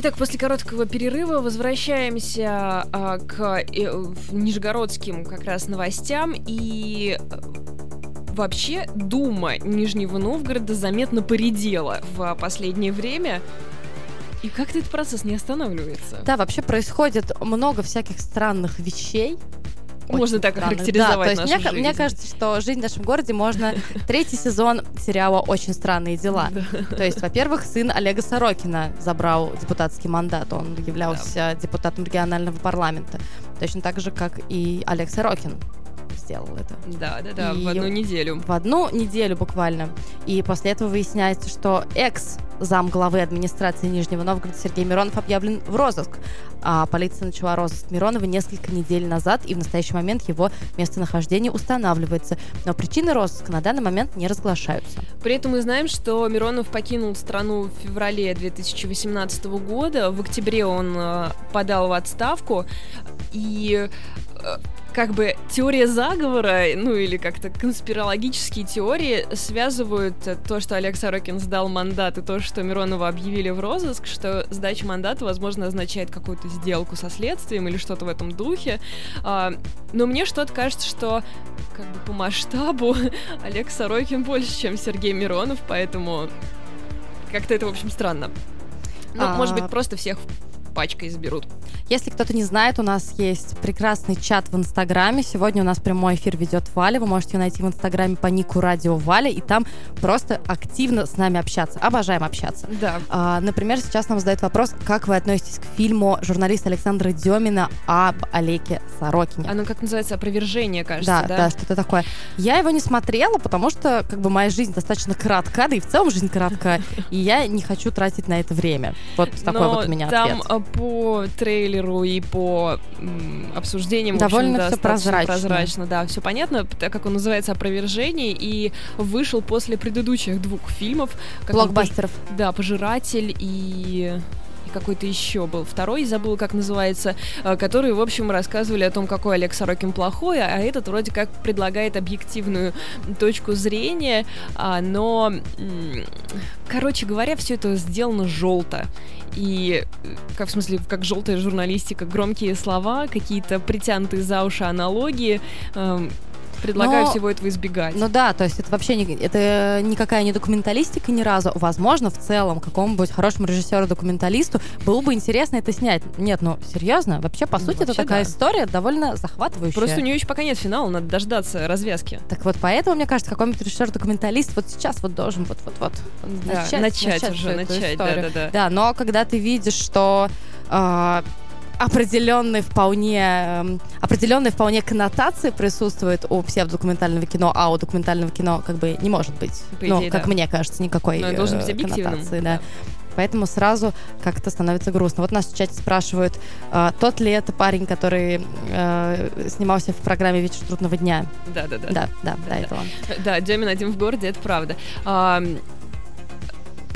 Итак, после короткого перерыва возвращаемся а, к э, нижегородским как раз новостям и э, вообще Дума Нижнего Новгорода заметно поредела в последнее время. И как-то этот процесс не останавливается. Да, вообще происходит много всяких странных вещей. Можно так странных. охарактеризовать да, то есть мне, мне кажется, что «Жизнь в нашем городе» можно... Третий сезон сериала «Очень странные дела». То есть, во-первых, сын Олега Сорокина забрал депутатский мандат. Он являлся депутатом регионального парламента. Точно так же, как и Олег Сорокин сделал это. Да, да, да, и в одну неделю. В одну неделю буквально. И после этого выясняется, что экс зам главы администрации Нижнего Новгорода Сергей Миронов объявлен в розыск. А полиция начала розыск Миронова несколько недель назад, и в настоящий момент его местонахождение устанавливается. Но причины розыска на данный момент не разглашаются. При этом мы знаем, что Миронов покинул страну в феврале 2018 года. В октябре он э, подал в отставку. И э, как бы теория заговора, ну или как-то конспирологические теории связывают то, что Олег Сорокин сдал мандат и то, что Миронова объявили в розыск, что сдача мандата, возможно, означает какую-то сделку со следствием или что-то в этом духе. А, но мне что-то кажется, что как бы по масштабу Олег Сорокин больше, чем Сергей Миронов, поэтому как-то это, в общем, странно. Ну, а... может быть, просто всех пачкой заберут. Если кто-то не знает, у нас есть прекрасный чат в Инстаграме. Сегодня у нас прямой эфир ведет Валя. Вы можете найти в Инстаграме по нику Радио Валя, и там просто активно с нами общаться. Обожаем общаться. Да. А, например, сейчас нам задают вопрос, как вы относитесь к фильму журналиста Александра Демина об Олеге Сорокине. Оно как называется опровержение, кажется, да? Да, да, что-то такое. Я его не смотрела, потому что как бы моя жизнь достаточно коротка, да и в целом жизнь коротка, и я не хочу тратить на это время. Вот такой вот у меня там ответ по трейлеру и по м, обсуждениям довольно общем, все прозрачно. прозрачно, да, все понятно, так как он называется "Опровержение" и вышел после предыдущих двух фильмов, блокбастеров. Он, да, "Пожиратель" и какой-то еще был второй, забыл, как называется, э, которые, в общем, рассказывали о том, какой Олег Сорокин плохой, а этот вроде как предлагает объективную точку зрения, а, но, короче говоря, все это сделано желто. И, э, как в смысле, как желтая журналистика, громкие слова, какие-то притянутые за уши аналогии, эм, Предлагаю но, всего этого избегать. Ну да, то есть это вообще не, это никакая не документалистика ни разу. Возможно, в целом, какому-нибудь хорошему режиссеру-документалисту было бы интересно это снять. Нет, ну серьезно, вообще, по ну, сути, вообще, это такая да. история довольно захватывающая. Просто у нее еще пока нет финала, надо дождаться развязки. Так вот, поэтому, мне кажется, какой-нибудь режиссер-документалист вот сейчас вот должен вот-вот-вот да, начать, начать, начать уже, начать, да-да-да. Да, но когда ты видишь, что э, определенные вполне, эм, определенные вполне коннотации присутствует у псевдодокументального кино, а у документального кино как бы не может быть. По ну, как да. мне кажется, никакой Но должен быть коннотации. Да. да. Поэтому сразу как-то становится грустно. Вот нас в чате спрашивают, э, тот ли это парень, который э, снимался в программе «Вечер трудного дня». Да, да, да. Да, да, да, да это он. Да, Демин один в городе, это правда.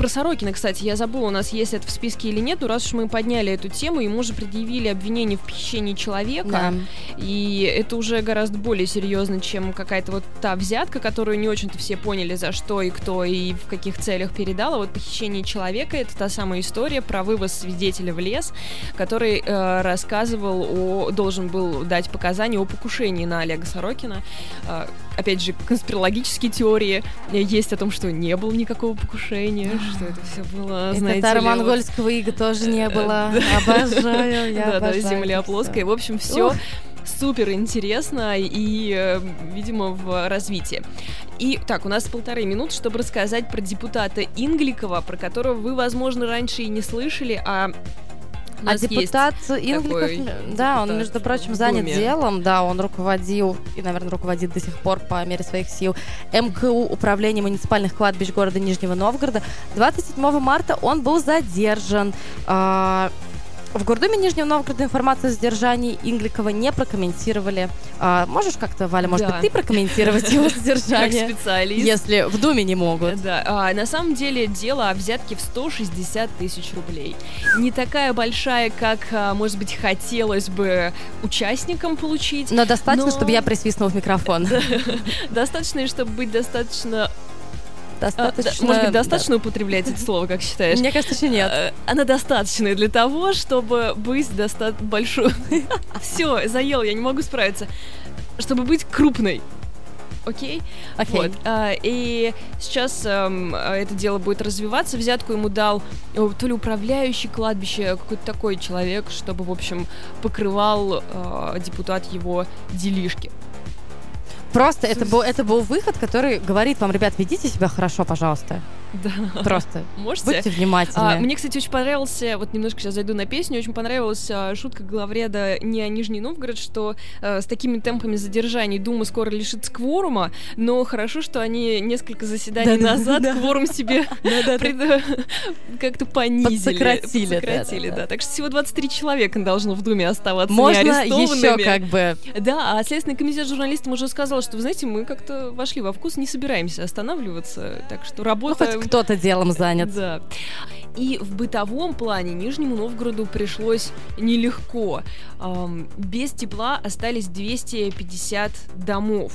Про Сорокина, кстати, я забыла, у нас есть это в списке или нет, но раз уж мы подняли эту тему, ему же предъявили обвинение в похищении человека, да. и это уже гораздо более серьезно, чем какая-то вот та взятка, которую не очень-то все поняли, за что и кто и в каких целях передала. Вот похищение человека — это та самая история про вывоз свидетеля в лес, который э, рассказывал о... должен был дать показания о покушении на Олега Сорокина. Э, опять же, конспирологические теории есть о том, что не было никакого покушения, что это все было, знаете татаро-монгольского ига тоже не было. Обожаю, я Да, да, земля плоская. В общем, все супер интересно и, э, видимо, в развитии. И так, у нас полторы минуты, чтобы рассказать про депутата Ингликова, про которого вы, возможно, раньше и не слышали, а а депутат Ингликов, да, он, между прочим, занят делом, да, он руководил и, наверное, руководит до сих пор по мере своих сил МКУ Управление муниципальных кладбищ города Нижнего Новгорода. 27 марта он был задержан. А, в Гордуме Нижнего Новгорода информацию о задержании Ингликова не прокомментировали. А, можешь как-то, Валя, может да. быть, ты прокомментировать его задержание? Как специалист. Если в Думе не могут. Да, а, на самом деле дело о взятке в 160 тысяч рублей. Не такая большая, как, а, может быть, хотелось бы участникам получить. Но достаточно, но... чтобы я присвистнула в микрофон. Достаточно, чтобы быть достаточно достаточно... Может быть, достаточно употреблять это слово, как считаешь? Мне кажется, что нет. Она достаточная для того, чтобы быть достаточно большой. Все, заел, я не могу справиться. Чтобы быть крупной. Окей? Okay? Okay. Вот. А, и сейчас эм, это дело будет развиваться. Взятку ему дал э, то ли управляющий кладбище, какой-то такой человек, чтобы, в общем, покрывал э, депутат его делишки. Просто это был, это был выход, который говорит вам, ребят, ведите себя хорошо, пожалуйста. Да. Просто. Можете? Будьте внимательны. А, мне, кстати, очень понравился, вот немножко сейчас зайду на песню, очень понравилась а, шутка главреда не о Нижний Новгород, что а, с такими темпами задержаний Дума скоро лишится кворума, но хорошо, что они несколько заседаний да, назад да, кворум себе как-то понизили. Подсократили. Подсократили, да, Так что всего 23 человека должно в Думе оставаться Можно еще как бы... Да, а Следственный комитет журналистам уже сказал, что, вы знаете, мы как-то вошли во вкус, не собираемся останавливаться, так что работа кто-то делом занят. Да. И в бытовом плане Нижнему Новгороду пришлось нелегко. Без тепла остались 250 домов.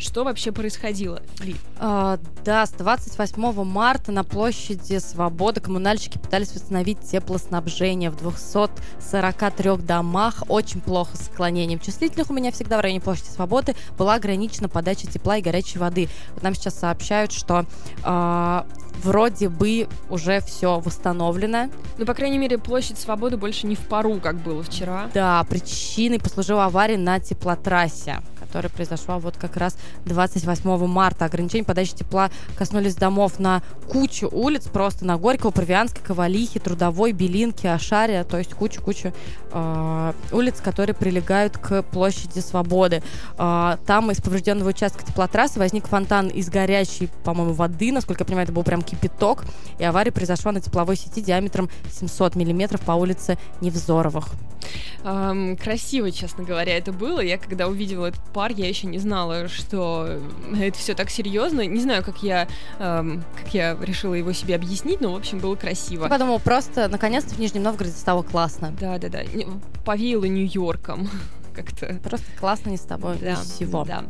Что вообще происходило, Ли? А, да, с 28 марта на площади Свободы коммунальщики пытались восстановить теплоснабжение в 243 домах. Очень плохо с склонением чувствительных. У меня всегда в районе площади Свободы была ограничена подача тепла и горячей воды. Вот нам сейчас сообщают, что э, вроде бы уже все восстановлено. Ну, по крайней мере, площадь Свободы больше не в пару, как было вчера. Да, причиной послужила авария на теплотрассе которая произошла вот как раз 28 марта. Ограничения подачи тепла коснулись домов на кучу улиц, просто на Горького, Провианской, Ковалихи, Трудовой, Белинки, Ашария, то есть кучу-кучу э, улиц, которые прилегают к площади Свободы. Э, там из поврежденного участка теплотрассы возник фонтан из горячей, по-моему, воды, насколько я понимаю, это был прям кипяток, и авария произошла на тепловой сети диаметром 700 миллиметров по улице Невзоровых. Эм, красиво, честно говоря, это было. Я когда увидела этот пар, я еще не знала, что это все так серьезно. Не знаю, как я, эм, как я решила его себе объяснить, но, в общем, было красиво. Я подумала, просто наконец-то в Нижнем Новгороде стало классно. Да, да, да. Повеяло Нью-Йорком как-то. Просто классно не с тобой да, всего. Да.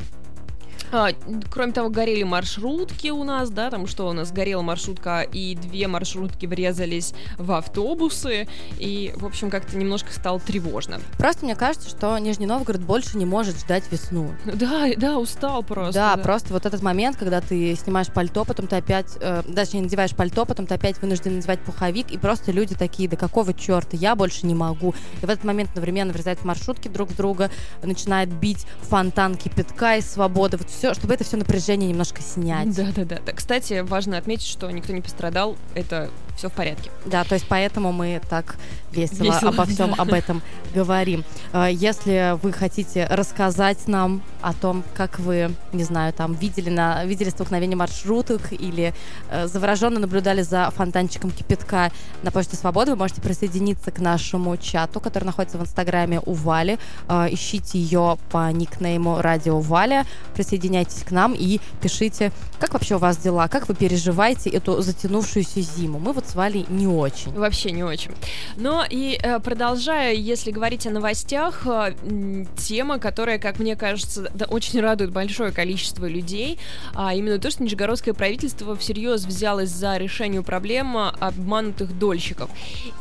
А, кроме того, горели маршрутки у нас, да, там что у нас, горела маршрутка, и две маршрутки врезались в автобусы, и, в общем, как-то немножко стало тревожно. Просто мне кажется, что Нижний Новгород больше не может ждать весну. Да, да, устал просто. Да, да. просто вот этот момент, когда ты снимаешь пальто, потом ты опять, э, не надеваешь пальто, потом ты опять вынужден надевать пуховик, и просто люди такие, да какого черта, я больше не могу. И в этот момент одновременно врезают маршрутки друг в друга, начинает бить фонтан кипятка из свободы, вот все, чтобы это все напряжение немножко снять. Да, да, да. Кстати, важно отметить, что никто не пострадал, это все в порядке. Да, то есть поэтому мы так весело, весело обо всем да. об этом говорим. А, если вы хотите рассказать нам о том, как вы, не знаю, там видели на видели столкновение маршруток или э, завороженно наблюдали за фонтанчиком кипятка на Почте Свободы, вы можете присоединиться к нашему чату, который находится в Инстаграме у Вали. Э, ищите ее по никнейму Радио Валя, присоединяйтесь к нам и пишите, как вообще у вас дела, как вы переживаете эту затянувшуюся зиму. Мы вот с Валей не очень. Вообще не очень. Но и э, продолжая, если говорить о новостях, э, тема, которая, как мне кажется, да, очень радует большое количество людей, а именно то, что нижегородское правительство всерьез взялось за решение проблемы обманутых дольщиков.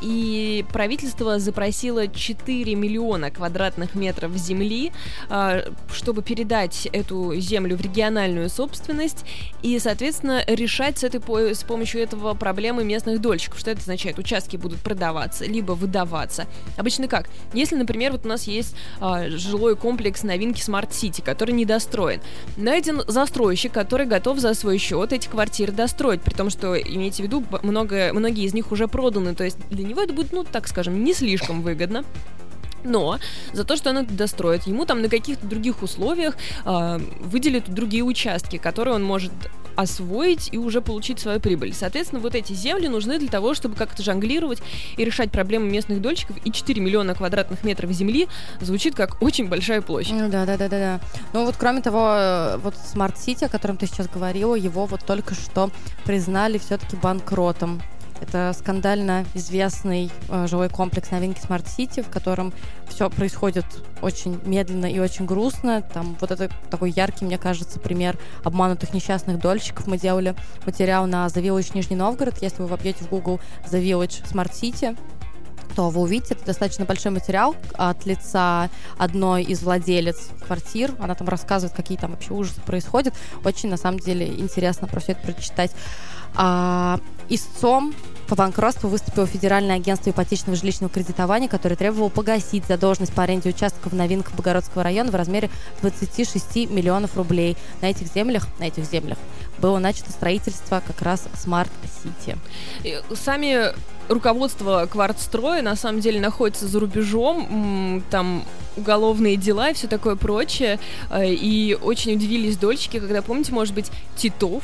И правительство запросило 4 миллиона квадратных метров земли, э, чтобы передать эту землю в региональную собственность и, соответственно, решать с, этой, с помощью этого проблемы местных частных дольщиков. Что это означает? Участки будут продаваться, либо выдаваться. Обычно как? Если, например, вот у нас есть а, жилой комплекс новинки Smart City, который недостроен. Найден застройщик, который готов за свой счет эти квартиры достроить, при том, что, имейте в виду, много, многие из них уже проданы, то есть для него это будет, ну, так скажем, не слишком выгодно. Но за то, что он это достроит, ему там на каких-то других условиях э, выделят другие участки, которые он может освоить и уже получить свою прибыль. Соответственно, вот эти земли нужны для того, чтобы как-то жонглировать и решать проблемы местных дольщиков. И 4 миллиона квадратных метров земли звучит как очень большая площадь. Ну да, да, да, да, да. Ну вот кроме того, э, вот Smart City, о котором ты сейчас говорила, его вот только что признали все-таки банкротом. Это скандально известный э, жилой комплекс новинки Smart City, в котором все происходит очень медленно и очень грустно. Там вот это такой яркий, мне кажется, пример обманутых несчастных дольщиков. Мы делали материал на The Village Нижний Новгород. Если вы вобьете в Google The Village Smart City, то вы увидите, это достаточно большой материал от лица одной из владелец квартир. Она там рассказывает, какие там вообще ужасы происходят. Очень, на самом деле, интересно про все это прочитать. А, истцом по банкротству выступило Федеральное агентство ипотечного жилищного кредитования, которое требовало погасить задолженность по аренде участков в новинках Богородского района в размере 26 миллионов рублей. На этих землях, на этих землях было начато строительство как раз City. Сами руководство квартстроя на самом деле находится за рубежом, там уголовные дела и все такое прочее. Э, и очень удивились дольщики, когда, помните, может быть, Титов,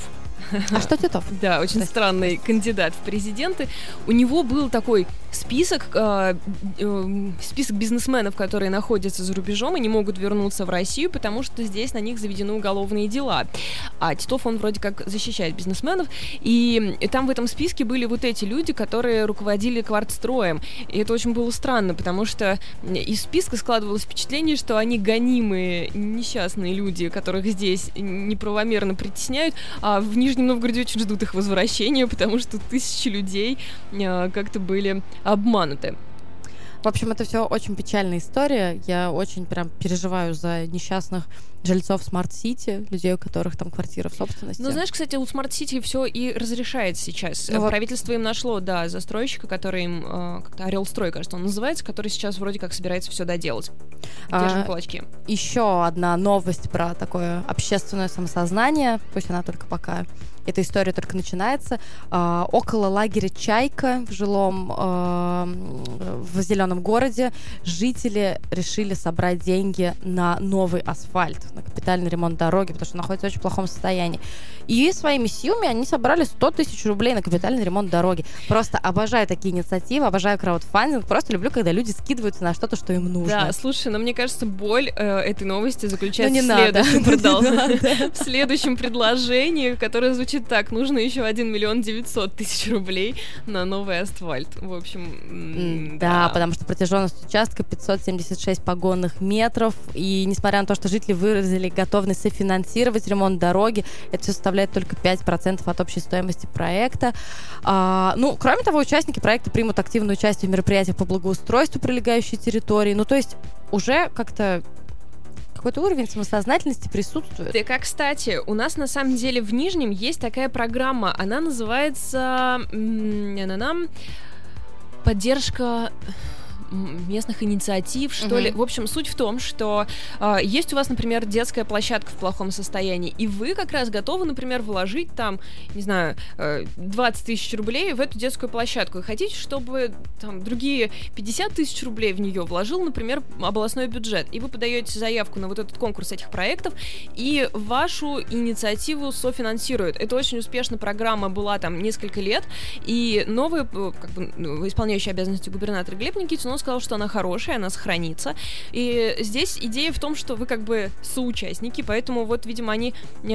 а что Титов? Да, очень странный кандидат в президенты. У него был такой список, э, э, список бизнесменов, которые находятся за рубежом и не могут вернуться в Россию, потому что здесь на них заведены уголовные дела. А Титов, он вроде как защищает бизнесменов, и, и там в этом списке были вот эти люди, которые руководили квартстроем. И это очень было странно, потому что из списка складывалось впечатление, что они гонимые, несчастные люди, которых здесь неправомерно притесняют, а в Нижнем Новгороде очень ждут их возвращения, потому что тысячи людей э, как-то были обмануты. В общем, это все очень печальная история. Я очень прям переживаю за несчастных жильцов смарт-сити, людей, у которых там квартира в собственности. Ну, знаешь, кстати, у смарт-сити все и разрешается сейчас. Ну, Правительство вот... им нашло, да, застройщика, который им, э, как-то Орел-строй, кажется, он называется, который сейчас вроде как собирается все доделать. Держим а, кулачки. Еще одна новость про такое общественное самосознание, пусть она только пока эта история только начинается. А, около лагеря Чайка в жилом а, в зеленом городе жители решили собрать деньги на новый асфальт, на капитальный ремонт дороги, потому что находится в очень плохом состоянии. И своими силами они собрали 100 тысяч рублей на капитальный ремонт дороги. Просто обожаю такие инициативы, обожаю краудфандинг. Просто люблю, когда люди скидываются на что-то, что им нужно. Да, слушай, но мне кажется, боль э, этой новости заключается ну, в, следующем продол... в следующем предложении, которое звучит так. Нужно еще 1 миллион 900 тысяч рублей на новый асфальт. В общем, да, да, потому что протяженность участка 576 погонных метров. И несмотря на то, что жители выразили готовность софинансировать ремонт дороги, это все составляет составляет только 5% от общей стоимости проекта. А, ну, кроме того, участники проекта примут активное участие в мероприятиях по благоустройству прилегающей территории. Ну, то есть уже как-то какой-то уровень самосознательности присутствует. Так, а кстати, у нас на самом деле в Нижнем есть такая программа, она называется поддержка местных инициатив, что uh-huh. ли. В общем, суть в том, что э, есть у вас, например, детская площадка в плохом состоянии, и вы как раз готовы, например, вложить там, не знаю, э, 20 тысяч рублей в эту детскую площадку, и хотите, чтобы там другие 50 тысяч рублей в нее вложил, например, областной бюджет, и вы подаете заявку на вот этот конкурс этих проектов, и вашу инициативу софинансируют. Это очень успешная программа была там несколько лет, и новый, э, как бы, ну, исполняющий обязанности губернатора Глеб Никитин, он сказал, что она хорошая, она сохранится. И здесь идея в том, что вы как бы соучастники, поэтому вот, видимо, они э,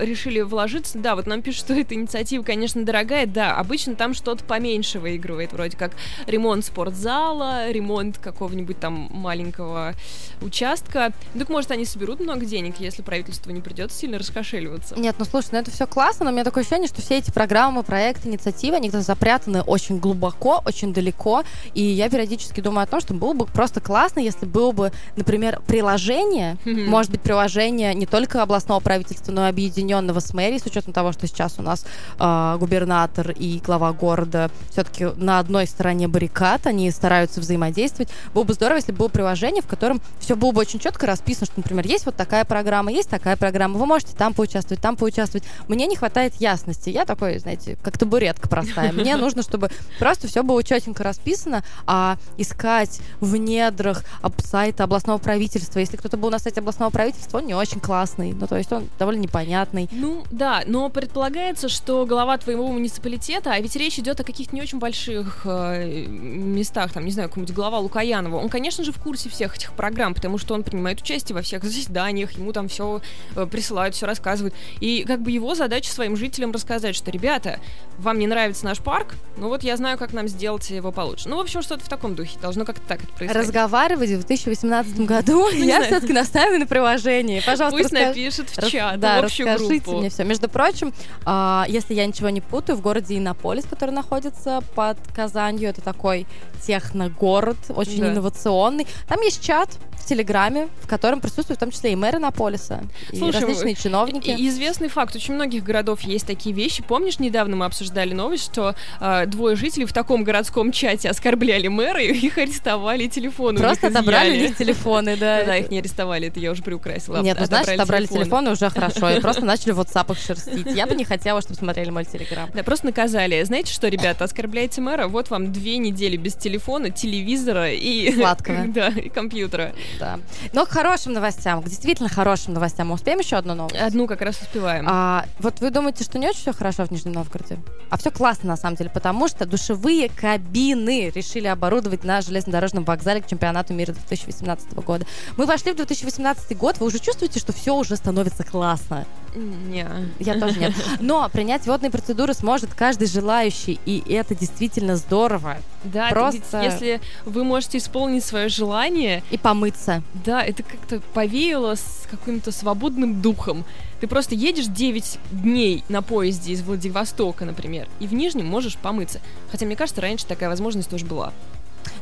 решили вложиться. Да, вот нам пишут, что эта инициатива, конечно, дорогая. Да, обычно там что-то поменьше выигрывает, вроде как ремонт спортзала, ремонт какого-нибудь там маленького участка. Так может, они соберут много денег, если правительству не придется сильно раскошеливаться. Нет, ну слушай, ну это все классно, но у меня такое ощущение, что все эти программы, проекты, инициативы, они запрятаны очень глубоко, очень далеко, и я периодически периодически думаю о том, что было бы просто классно, если было бы, например, приложение, mm-hmm. может быть, приложение не только областного правительства, но и объединенного с мэрией, с учетом того, что сейчас у нас э, губернатор и глава города все-таки на одной стороне баррикад, они стараются взаимодействовать. Было бы здорово, если было приложение, в котором все было бы очень четко расписано, что, например, есть вот такая программа, есть такая программа, вы можете там поучаствовать, там поучаствовать. Мне не хватает ясности. Я такой, знаете, как табуретка простая. Мне нужно, чтобы просто все было четенько расписано, а искать в недрах сайта областного правительства. Если кто-то был на сайте областного правительства, он не очень классный. Ну, то есть он довольно непонятный. Ну, да, но предполагается, что глава твоего муниципалитета, а ведь речь идет о каких-то не очень больших э, местах, там, не знаю, какой-нибудь глава Лукаянова, он, конечно же, в курсе всех этих программ, потому что он принимает участие во всех заседаниях, ему там все э, присылают, все рассказывают. И как бы его задача своим жителям рассказать, что, ребята, вам не нравится наш парк, ну вот я знаю, как нам сделать его получше. Ну, в общем, что-то в таком духе. Должно как-то так это происходить. Разговаривать в 2018 году ну, я все-таки настаиваю на приложении. Пожалуйста, Пусть напишет в чат, да, в общую расскажите мне все. Между прочим, а, если я ничего не путаю, в городе Иннополис, который находится под Казанью, это такой техногород, очень инновационный. Там есть чат, Телеграме, в котором присутствуют в том числе и мэры Наполиса, и Слушай, различные чиновники. Известный факт, очень многих городов есть такие вещи. Помнишь, недавно мы обсуждали новость, что э, двое жителей в таком городском чате оскорбляли мэра, и их арестовали, телефоны Просто отобрали у них телефоны, да. Да, их не арестовали, это я уже приукрасила. Нет, ну знаешь, отобрали телефоны уже хорошо, и просто начали в WhatsApp их шерстить. Я бы не хотела, чтобы смотрели мой телеграм. Да, просто наказали. Знаете что, ребята, оскорбляете мэра, вот вам две недели без телефона, телевизора и... Сладкого. Да, и компьютера да. Но к хорошим новостям, к действительно хорошим новостям. Мы успеем еще одну новость? Одну как раз успеваем. А, вот вы думаете, что не очень все хорошо в Нижнем Новгороде? А все классно на самом деле, потому что душевые кабины решили оборудовать на железнодорожном вокзале к чемпионату мира 2018 года. Мы вошли в 2018 год, вы уже чувствуете, что все уже становится классно? Не. Я тоже нет. Но принять водные процедуры сможет каждый желающий, и это действительно здорово. Да, Просто... если вы можете исполнить свое желание... И помыться. Да, это как-то повеяло с каким-то свободным духом. Ты просто едешь 9 дней на поезде из Владивостока, например, и в Нижнем можешь помыться. Хотя, мне кажется, раньше такая возможность тоже была.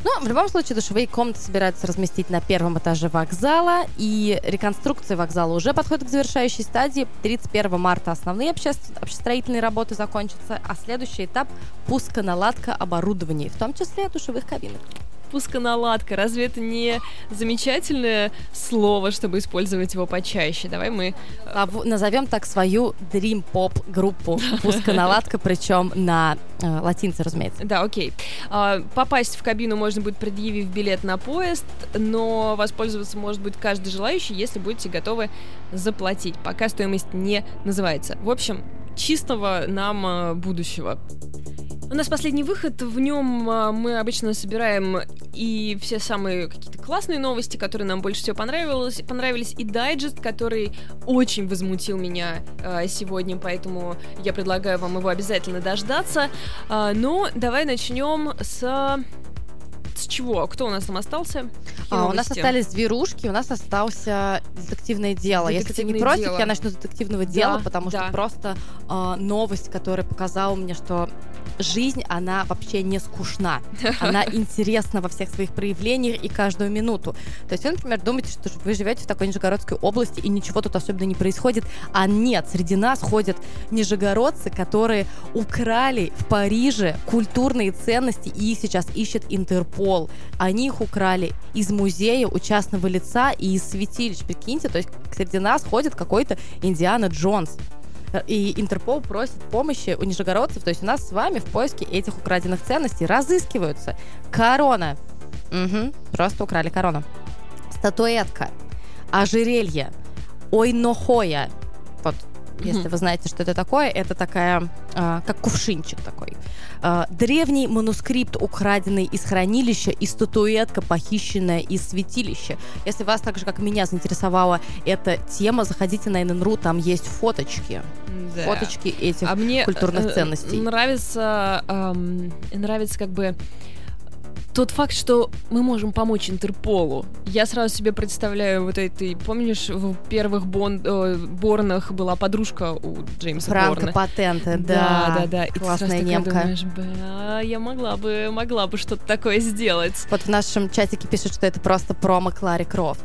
Ну, в любом случае, душевые комнаты собираются разместить на первом этаже вокзала, и реконструкция вокзала уже подходит к завершающей стадии. 31 марта основные обще... общестроительные работы закончатся, а следующий этап – пусконаладка оборудования, в том числе душевых кабинок пусконаладка. Разве это не замечательное слово, чтобы использовать его почаще? Давай мы... Э, назовем так свою Dream Pop группу. Пусконаладка, причем на э, латинце, разумеется. Да, окей. А, попасть в кабину можно будет, предъявив билет на поезд, но воспользоваться может быть каждый желающий, если будете готовы заплатить. Пока стоимость не называется. В общем, чистого нам э, будущего. У нас последний выход, в нем а, мы обычно собираем и все самые какие-то классные новости, которые нам больше всего понравилось, понравились, и дайджест, который очень возмутил меня а, сегодня, поэтому я предлагаю вам его обязательно дождаться. А, но давай начнем с с чего? Кто у нас там остался? А, у нас остались зверушки, у нас остался детективное дело. Детективное Если ты не против, дело. я начну с детективного дела, да, потому да. что просто э, новость, которая показала мне, что жизнь, она вообще не скучна. Она интересна во всех своих проявлениях и каждую минуту. То есть вы, например, думаете, что вы живете в такой Нижегородской области и ничего тут особенно не происходит. А нет, среди нас ходят нижегородцы, которые украли в Париже культурные ценности и их сейчас ищет Интерпол. Они их украли из музея у частного лица и из святилищ. Прикиньте, то есть среди нас ходит какой-то Индиана Джонс и Интерпол просит помощи у нижегородцев, то есть у нас с вами в поиске этих украденных ценностей разыскиваются. Корона. Угу, просто украли корону. Статуэтка. Ожерелье. Ойнохоя. Вот если вы знаете, что это такое, это такая, э, как кувшинчик такой. Э, древний манускрипт, украденный из хранилища, и статуэтка, похищенная из святилища. Если вас так же, как меня, заинтересовала эта тема, заходите на ННРУ, там есть фоточки. Да. Фоточки этих а мне культурных э, ценностей. Нравится, эм, нравится как бы тот факт, что мы можем помочь Интерполу. Я сразу себе представляю вот этой, помнишь, в первых бон, э, Борнах была подружка у Джеймса Франко Борна. Патенты, да. Да, да, да. И Классная ты немка. думаешь, бля, я могла бы, могла бы что-то такое сделать. Вот в нашем чатике пишут, что это просто промо Клари Крофт.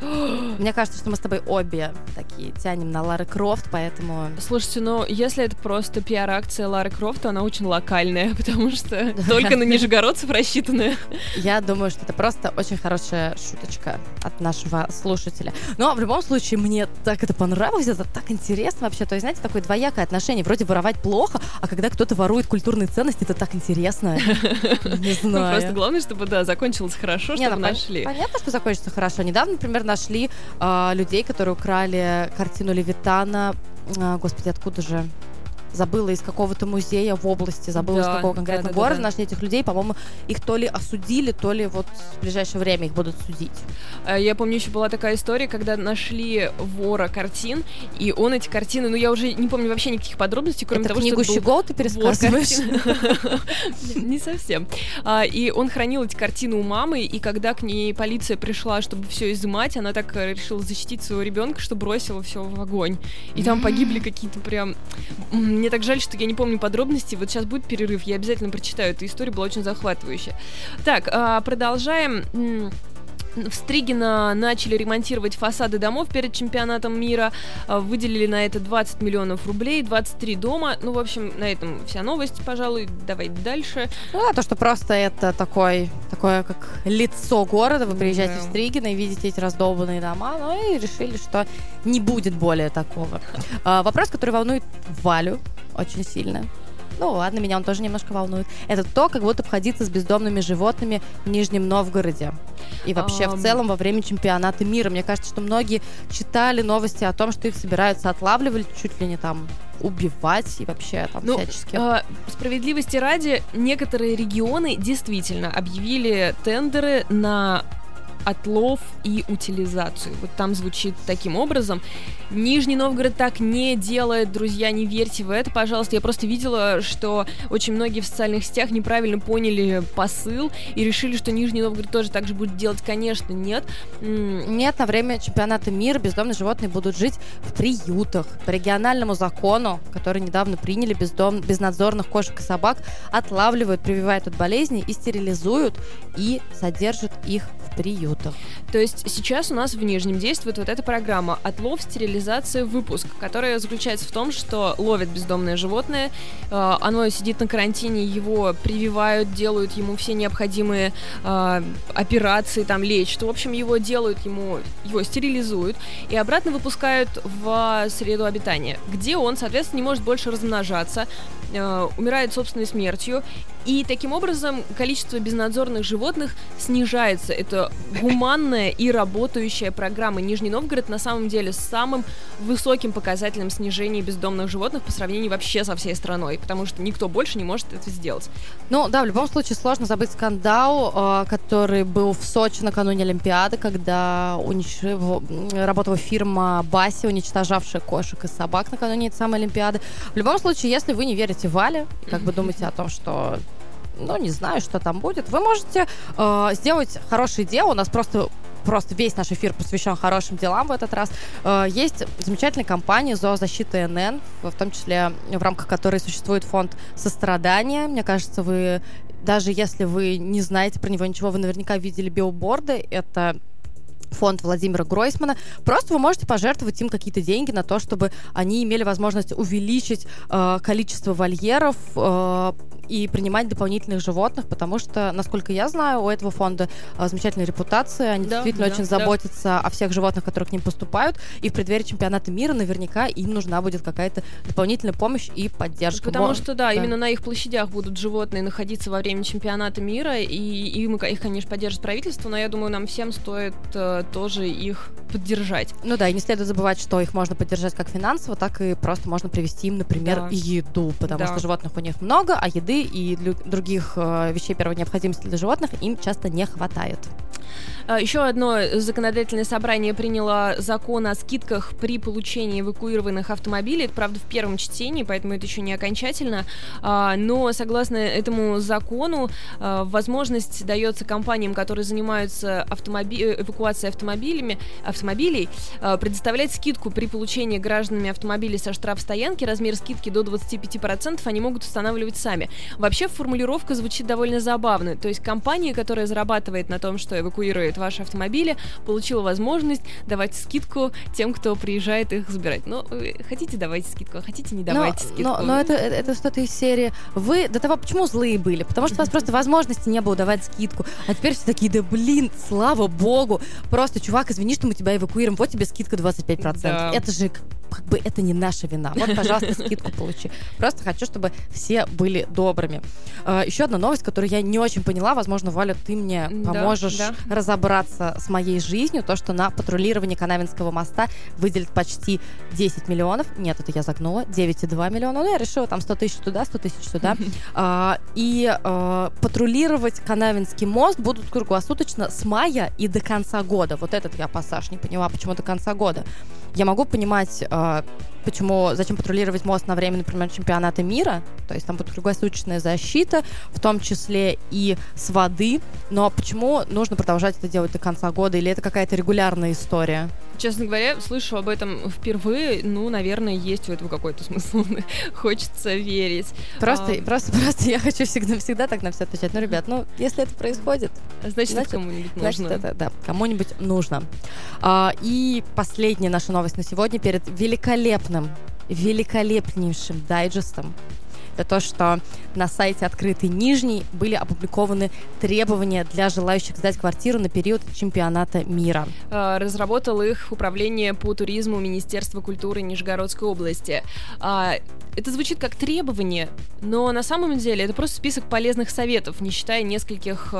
Мне кажется, что мы с тобой обе такие тянем на Лары Крофт, поэтому... Слушайте, ну, если это просто пиар-акция Лары Крофт, то она очень локальная, потому что только на нижегородцев рассчитанная. Я думаю, что это просто очень хорошая шуточка от нашего слушателя. Но в любом случае, мне так это понравилось, это так интересно вообще. То есть, знаете, такое двоякое отношение. Вроде воровать плохо, а когда кто-то ворует культурные ценности, это так интересно. Не ну, знаю. Просто главное, чтобы, да, закончилось хорошо, чтобы ну, нашли. Понятно, что закончится хорошо. Недавно, например, нашли э, людей, которые украли картину Левитана. Э, господи, откуда же? Забыла из какого-то музея в области, забыла да, из какого конкретно да, да, города, да, да. нашли этих людей, по-моему, их то ли осудили, то ли вот в ближайшее время их будут судить. Э, я помню, еще была такая история, когда нашли вора картин, и он эти картины, ну я уже не помню вообще никаких подробностей, кроме Это того, книгу что Щегол ты пересказываешь? Не совсем. А, и он хранил эти картины у мамы, и когда к ней полиция пришла, чтобы все изымать, она так э, решила защитить своего ребенка, что бросила все в огонь. И там погибли какие-то прям... Мне так жаль, что я не помню подробности. Вот сейчас будет перерыв, я обязательно прочитаю. Эта история была очень захватывающая. Так, а, продолжаем. В Стригино начали ремонтировать фасады домов перед чемпионатом мира. А, выделили на это 20 миллионов рублей, 23 дома. Ну, в общем, на этом вся новость, пожалуй. Давай дальше. Ну, то, что просто это такой, такое как лицо города. Вы приезжаете да. в Стригино и видите эти раздолбанные дома. Ну, и решили, что не будет более такого. А, вопрос, который волнует Валю очень сильно. Ну ладно, меня он тоже немножко волнует. Это то, как будут обходиться с бездомными животными в Нижнем Новгороде. И вообще um... в целом во время чемпионата мира. Мне кажется, что многие читали новости о том, что их собираются отлавливать чуть ли не там убивать и вообще там ну, всячески. Э, справедливости ради, некоторые регионы действительно объявили тендеры на отлов и утилизацию. Вот там звучит таким образом. Нижний Новгород так не делает, друзья, не верьте в это, пожалуйста. Я просто видела, что очень многие в социальных сетях неправильно поняли посыл и решили, что Нижний Новгород тоже так же будет делать. Конечно, нет. Нет, на время чемпионата мира бездомные животные будут жить в приютах. По региональному закону, который недавно приняли, бездом... безнадзорных кошек и собак отлавливают, прививают от болезней и стерилизуют и содержат их в приютах. То есть сейчас у нас в Нижнем действует вот эта программа «Отлов, стерилизация, выпуск», которая заключается в том, что ловят бездомное животное, э, оно сидит на карантине, его прививают, делают ему все необходимые э, операции, там лечат, в общем, его делают, ему, его стерилизуют и обратно выпускают в среду обитания, где он, соответственно, не может больше размножаться, э, умирает собственной смертью, и таким образом количество безнадзорных животных снижается. Это гуманная и работающая программа. Нижний Новгород на самом деле с самым высоким показателем снижения бездомных животных по сравнению вообще со всей страной, потому что никто больше не может это сделать. Ну да, в любом случае сложно забыть скандал, э, который был в Сочи накануне Олимпиады, когда унич... работала фирма Баси, уничтожавшая кошек и собак накануне этой самой Олимпиады. В любом случае, если вы не верите Вале, как бы думаете о том, что ну, не знаю, что там будет. Вы можете э, сделать хорошее дело. У нас просто просто весь наш эфир посвящен хорошим делам в этот раз. Э, есть замечательная компания «Зоозащита НН», в том числе в рамках которой существует фонд сострадания. Мне кажется, вы даже если вы не знаете про него ничего, вы наверняка видели билборды. Это фонд Владимира Гройсмана. Просто вы можете пожертвовать им какие-то деньги на то, чтобы они имели возможность увеличить э, количество вольеров э, и принимать дополнительных животных, потому что, насколько я знаю, у этого фонда э, замечательная репутация. Они да, действительно да, очень да. заботятся о всех животных, которые к ним поступают. И в преддверии чемпионата мира наверняка им нужна будет какая-то дополнительная помощь и поддержка. Потому что, да, да, именно на их площадях будут животные находиться во время чемпионата мира, и им их, конечно, поддержит правительство, но я думаю, нам всем стоит э, тоже их поддержать. Ну да, и не следует забывать, что их можно поддержать как финансово, так и просто можно привезти им, например, да. еду, потому да. что животных у них много, а еды и других э, вещей первой необходимости для животных им часто не хватает. А, еще одно законодательное собрание приняло закон о скидках при получении эвакуированных автомобилей. Это, правда, в первом чтении, поэтому это еще не окончательно. А, но, согласно этому закону, а, возможность дается компаниям, которые занимаются автомоби... Э, эвакуацией автомобилями, автомобилей, предоставлять скидку при получении гражданами автомобилей со штрафстоянки. Размер скидки до 25% они могут устанавливать сами. Вообще, формулировка звучит довольно забавно. То есть компания, которая зарабатывает на том, что эвакуирует забирают ваши автомобили, получила возможность давать скидку тем, кто приезжает их забирать. Ну, хотите, давайте скидку, а хотите, не давайте но, скидку. Но, но это, это что-то из серии. Вы до того, почему злые были? Потому что у вас просто возможности не было давать скидку. А теперь все такие, да блин, слава богу. Просто, чувак, извини, что мы тебя эвакуируем, вот тебе скидка 25%. Да. Это же как бы это не наша вина. Вот, пожалуйста, скидку получи. Просто хочу, чтобы все были добрыми. А, Еще одна новость, которую я не очень поняла. Возможно, Валя, ты мне поможешь да, да. разобраться с моей жизнью. То, что на патрулирование Канавинского моста выделят почти 10 миллионов. Нет, это я загнула. 9,2 миллиона. Ну, я решила там 100 тысяч туда, 100 тысяч сюда. А, и а, патрулировать Канавинский мост будут круглосуточно с мая и до конца года. Вот этот я пассаж не поняла, почему до конца года. Я могу понимать, э, почему, зачем патрулировать мост на время, например, чемпионата мира, то есть там будет круглосуточная защита, в том числе и с воды, но почему нужно продолжать это делать до конца года, или это какая-то регулярная история? Честно говоря, слышу об этом впервые. Ну, наверное, есть в этом какой-то смысл. Хочется верить. Просто, а... просто, просто я хочу всегда, всегда так на все отвечать. Ну, ребят, ну, если это происходит, значит, значит кому-нибудь нужно. Значит, это, да, кому-нибудь нужно. А, и последняя наша новость на сегодня перед великолепным, великолепнейшим дайджестом это то, что на сайте «Открытый Нижний» были опубликованы требования для желающих сдать квартиру на период чемпионата мира. А, разработал их Управление по туризму Министерства культуры Нижегородской области. А, это звучит как требование, но на самом деле это просто список полезных советов, не считая нескольких,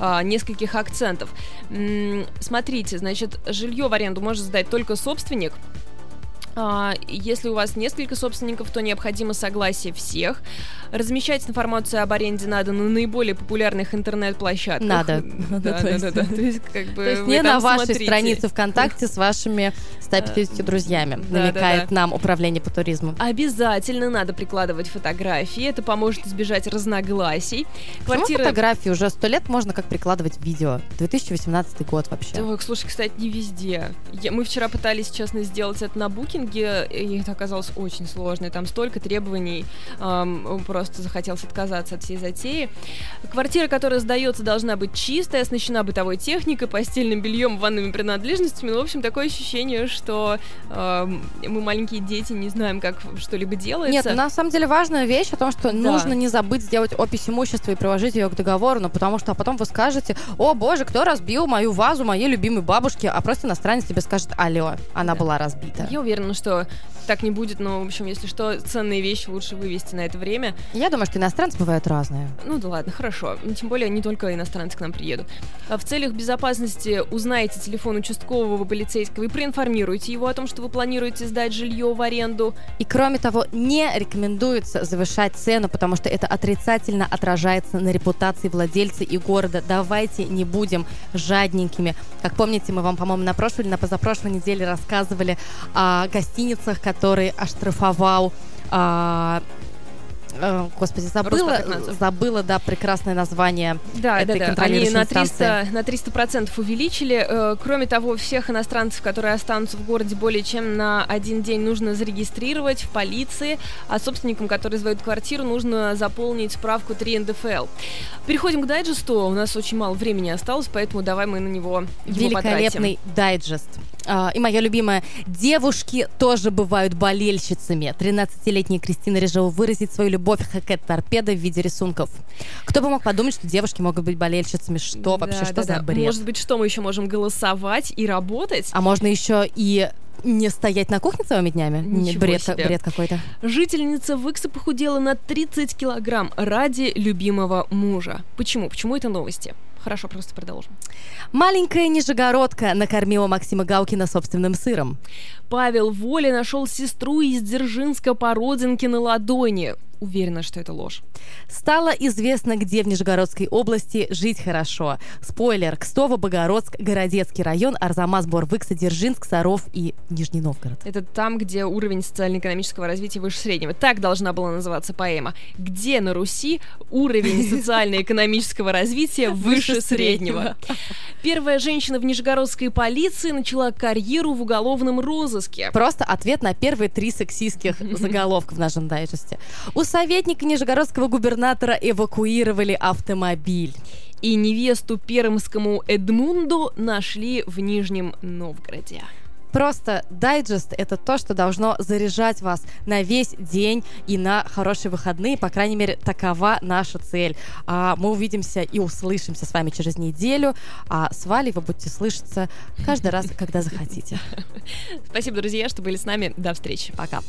нескольких акцентов. Смотрите, значит, жилье в аренду может сдать только собственник, а, если у вас несколько собственников, то необходимо согласие всех. Размещать информацию об аренде надо на наиболее популярных интернет-площадках. Надо. Да, да, да, да. То есть, как бы, то есть не на вашей странице ВКонтакте с вашими 150 друзьями, намекает нам Управление по туризму. Обязательно надо прикладывать фотографии, это поможет избежать разногласий. Квартира... фотографии уже сто лет можно как прикладывать видео. 2018 год вообще. Так, слушай, кстати, не везде. Мы вчера пытались, честно, сделать это на букинге, и это оказалось очень сложно. Там столько требований, эм, просто захотелось отказаться от всей затеи. Квартира, которая сдается, должна быть чистая, оснащена бытовой техникой, постельным бельем, ванными принадлежностями. Ну, в общем, такое ощущение, что э, мы маленькие дети не знаем, как что-либо делается. Нет, на самом деле важная вещь о том, что да. нужно не забыть сделать опись имущества и приложить ее к договору, но потому что а потом вы скажете, о боже, кто разбил мою вазу моей любимой бабушки, а просто иностранец тебе скажет, алло, она да. была разбита. Я уверена, что так не будет, но, в общем, если что, ценные вещи лучше вывести на это время. Я думаю, что иностранцы бывают разные. Ну да ладно, хорошо. Тем более, не только иностранцы к нам приедут. А в целях безопасности узнайте телефон участкового полицейского и проинформируйте его о том, что вы планируете сдать жилье в аренду. И кроме того, не рекомендуется завышать цену, потому что это отрицательно отражается на репутации владельца и города. Давайте не будем жадненькими. Как помните, мы вам, по-моему, на прошлой или на позапрошлой неделе рассказывали о гостиницах, который оштрафовал а, Э, господи, забыла, забыла, да, прекрасное название да, этой да, да. Они на 300, на 300 процентов увеличили. Э, кроме того, всех иностранцев, которые останутся в городе более чем на один день, нужно зарегистрировать в полиции, а собственникам, которые сдают квартиру, нужно заполнить справку 3 НДФЛ. Переходим к дайджесту. У нас очень мало времени осталось, поэтому давай мы на него Великолепный потратим. дайджест. Uh, и моя любимая, девушки тоже бывают болельщицами. 13-летняя Кристина решила выразить свою любовь к торпеда в виде рисунков. Кто бы мог подумать, что девушки могут быть болельщицами? Что да, вообще, что да, за да. бред? Может быть, что мы еще можем голосовать и работать? А можно еще и не стоять на кухне целыми днями? Ничего бред, себе. бред какой-то. Жительница Выкса похудела на 30 килограмм ради любимого мужа. Почему? Почему это новости? Хорошо, просто продолжим. Маленькая Нижегородка накормила Максима Галкина собственным сыром. Павел Воля нашел сестру из Дзержинска по родинке на ладони уверена, что это ложь. Стало известно, где в Нижегородской области жить хорошо. Спойлер, Кстово, Богородск, Городецкий район, Арзамас, Борвыкса, Дзержинск, Саров и Нижний Новгород. Это там, где уровень социально-экономического развития выше среднего. Так должна была называться поэма. Где на Руси уровень социально-экономического развития выше среднего? Первая женщина в нижегородской полиции начала карьеру в уголовном розыске. Просто ответ на первые три сексистских заголовка в нашем дайджесте. У советника нижегородского губернатора эвакуировали автомобиль. И невесту пермскому Эдмунду нашли в Нижнем Новгороде. Просто дайджест — это то, что должно заряжать вас на весь день и на хорошие выходные. По крайней мере, такова наша цель. А мы увидимся и услышимся с вами через неделю. А с Валей вы будете слышаться каждый раз, когда захотите. Спасибо, друзья, что были с нами. До встречи. Пока.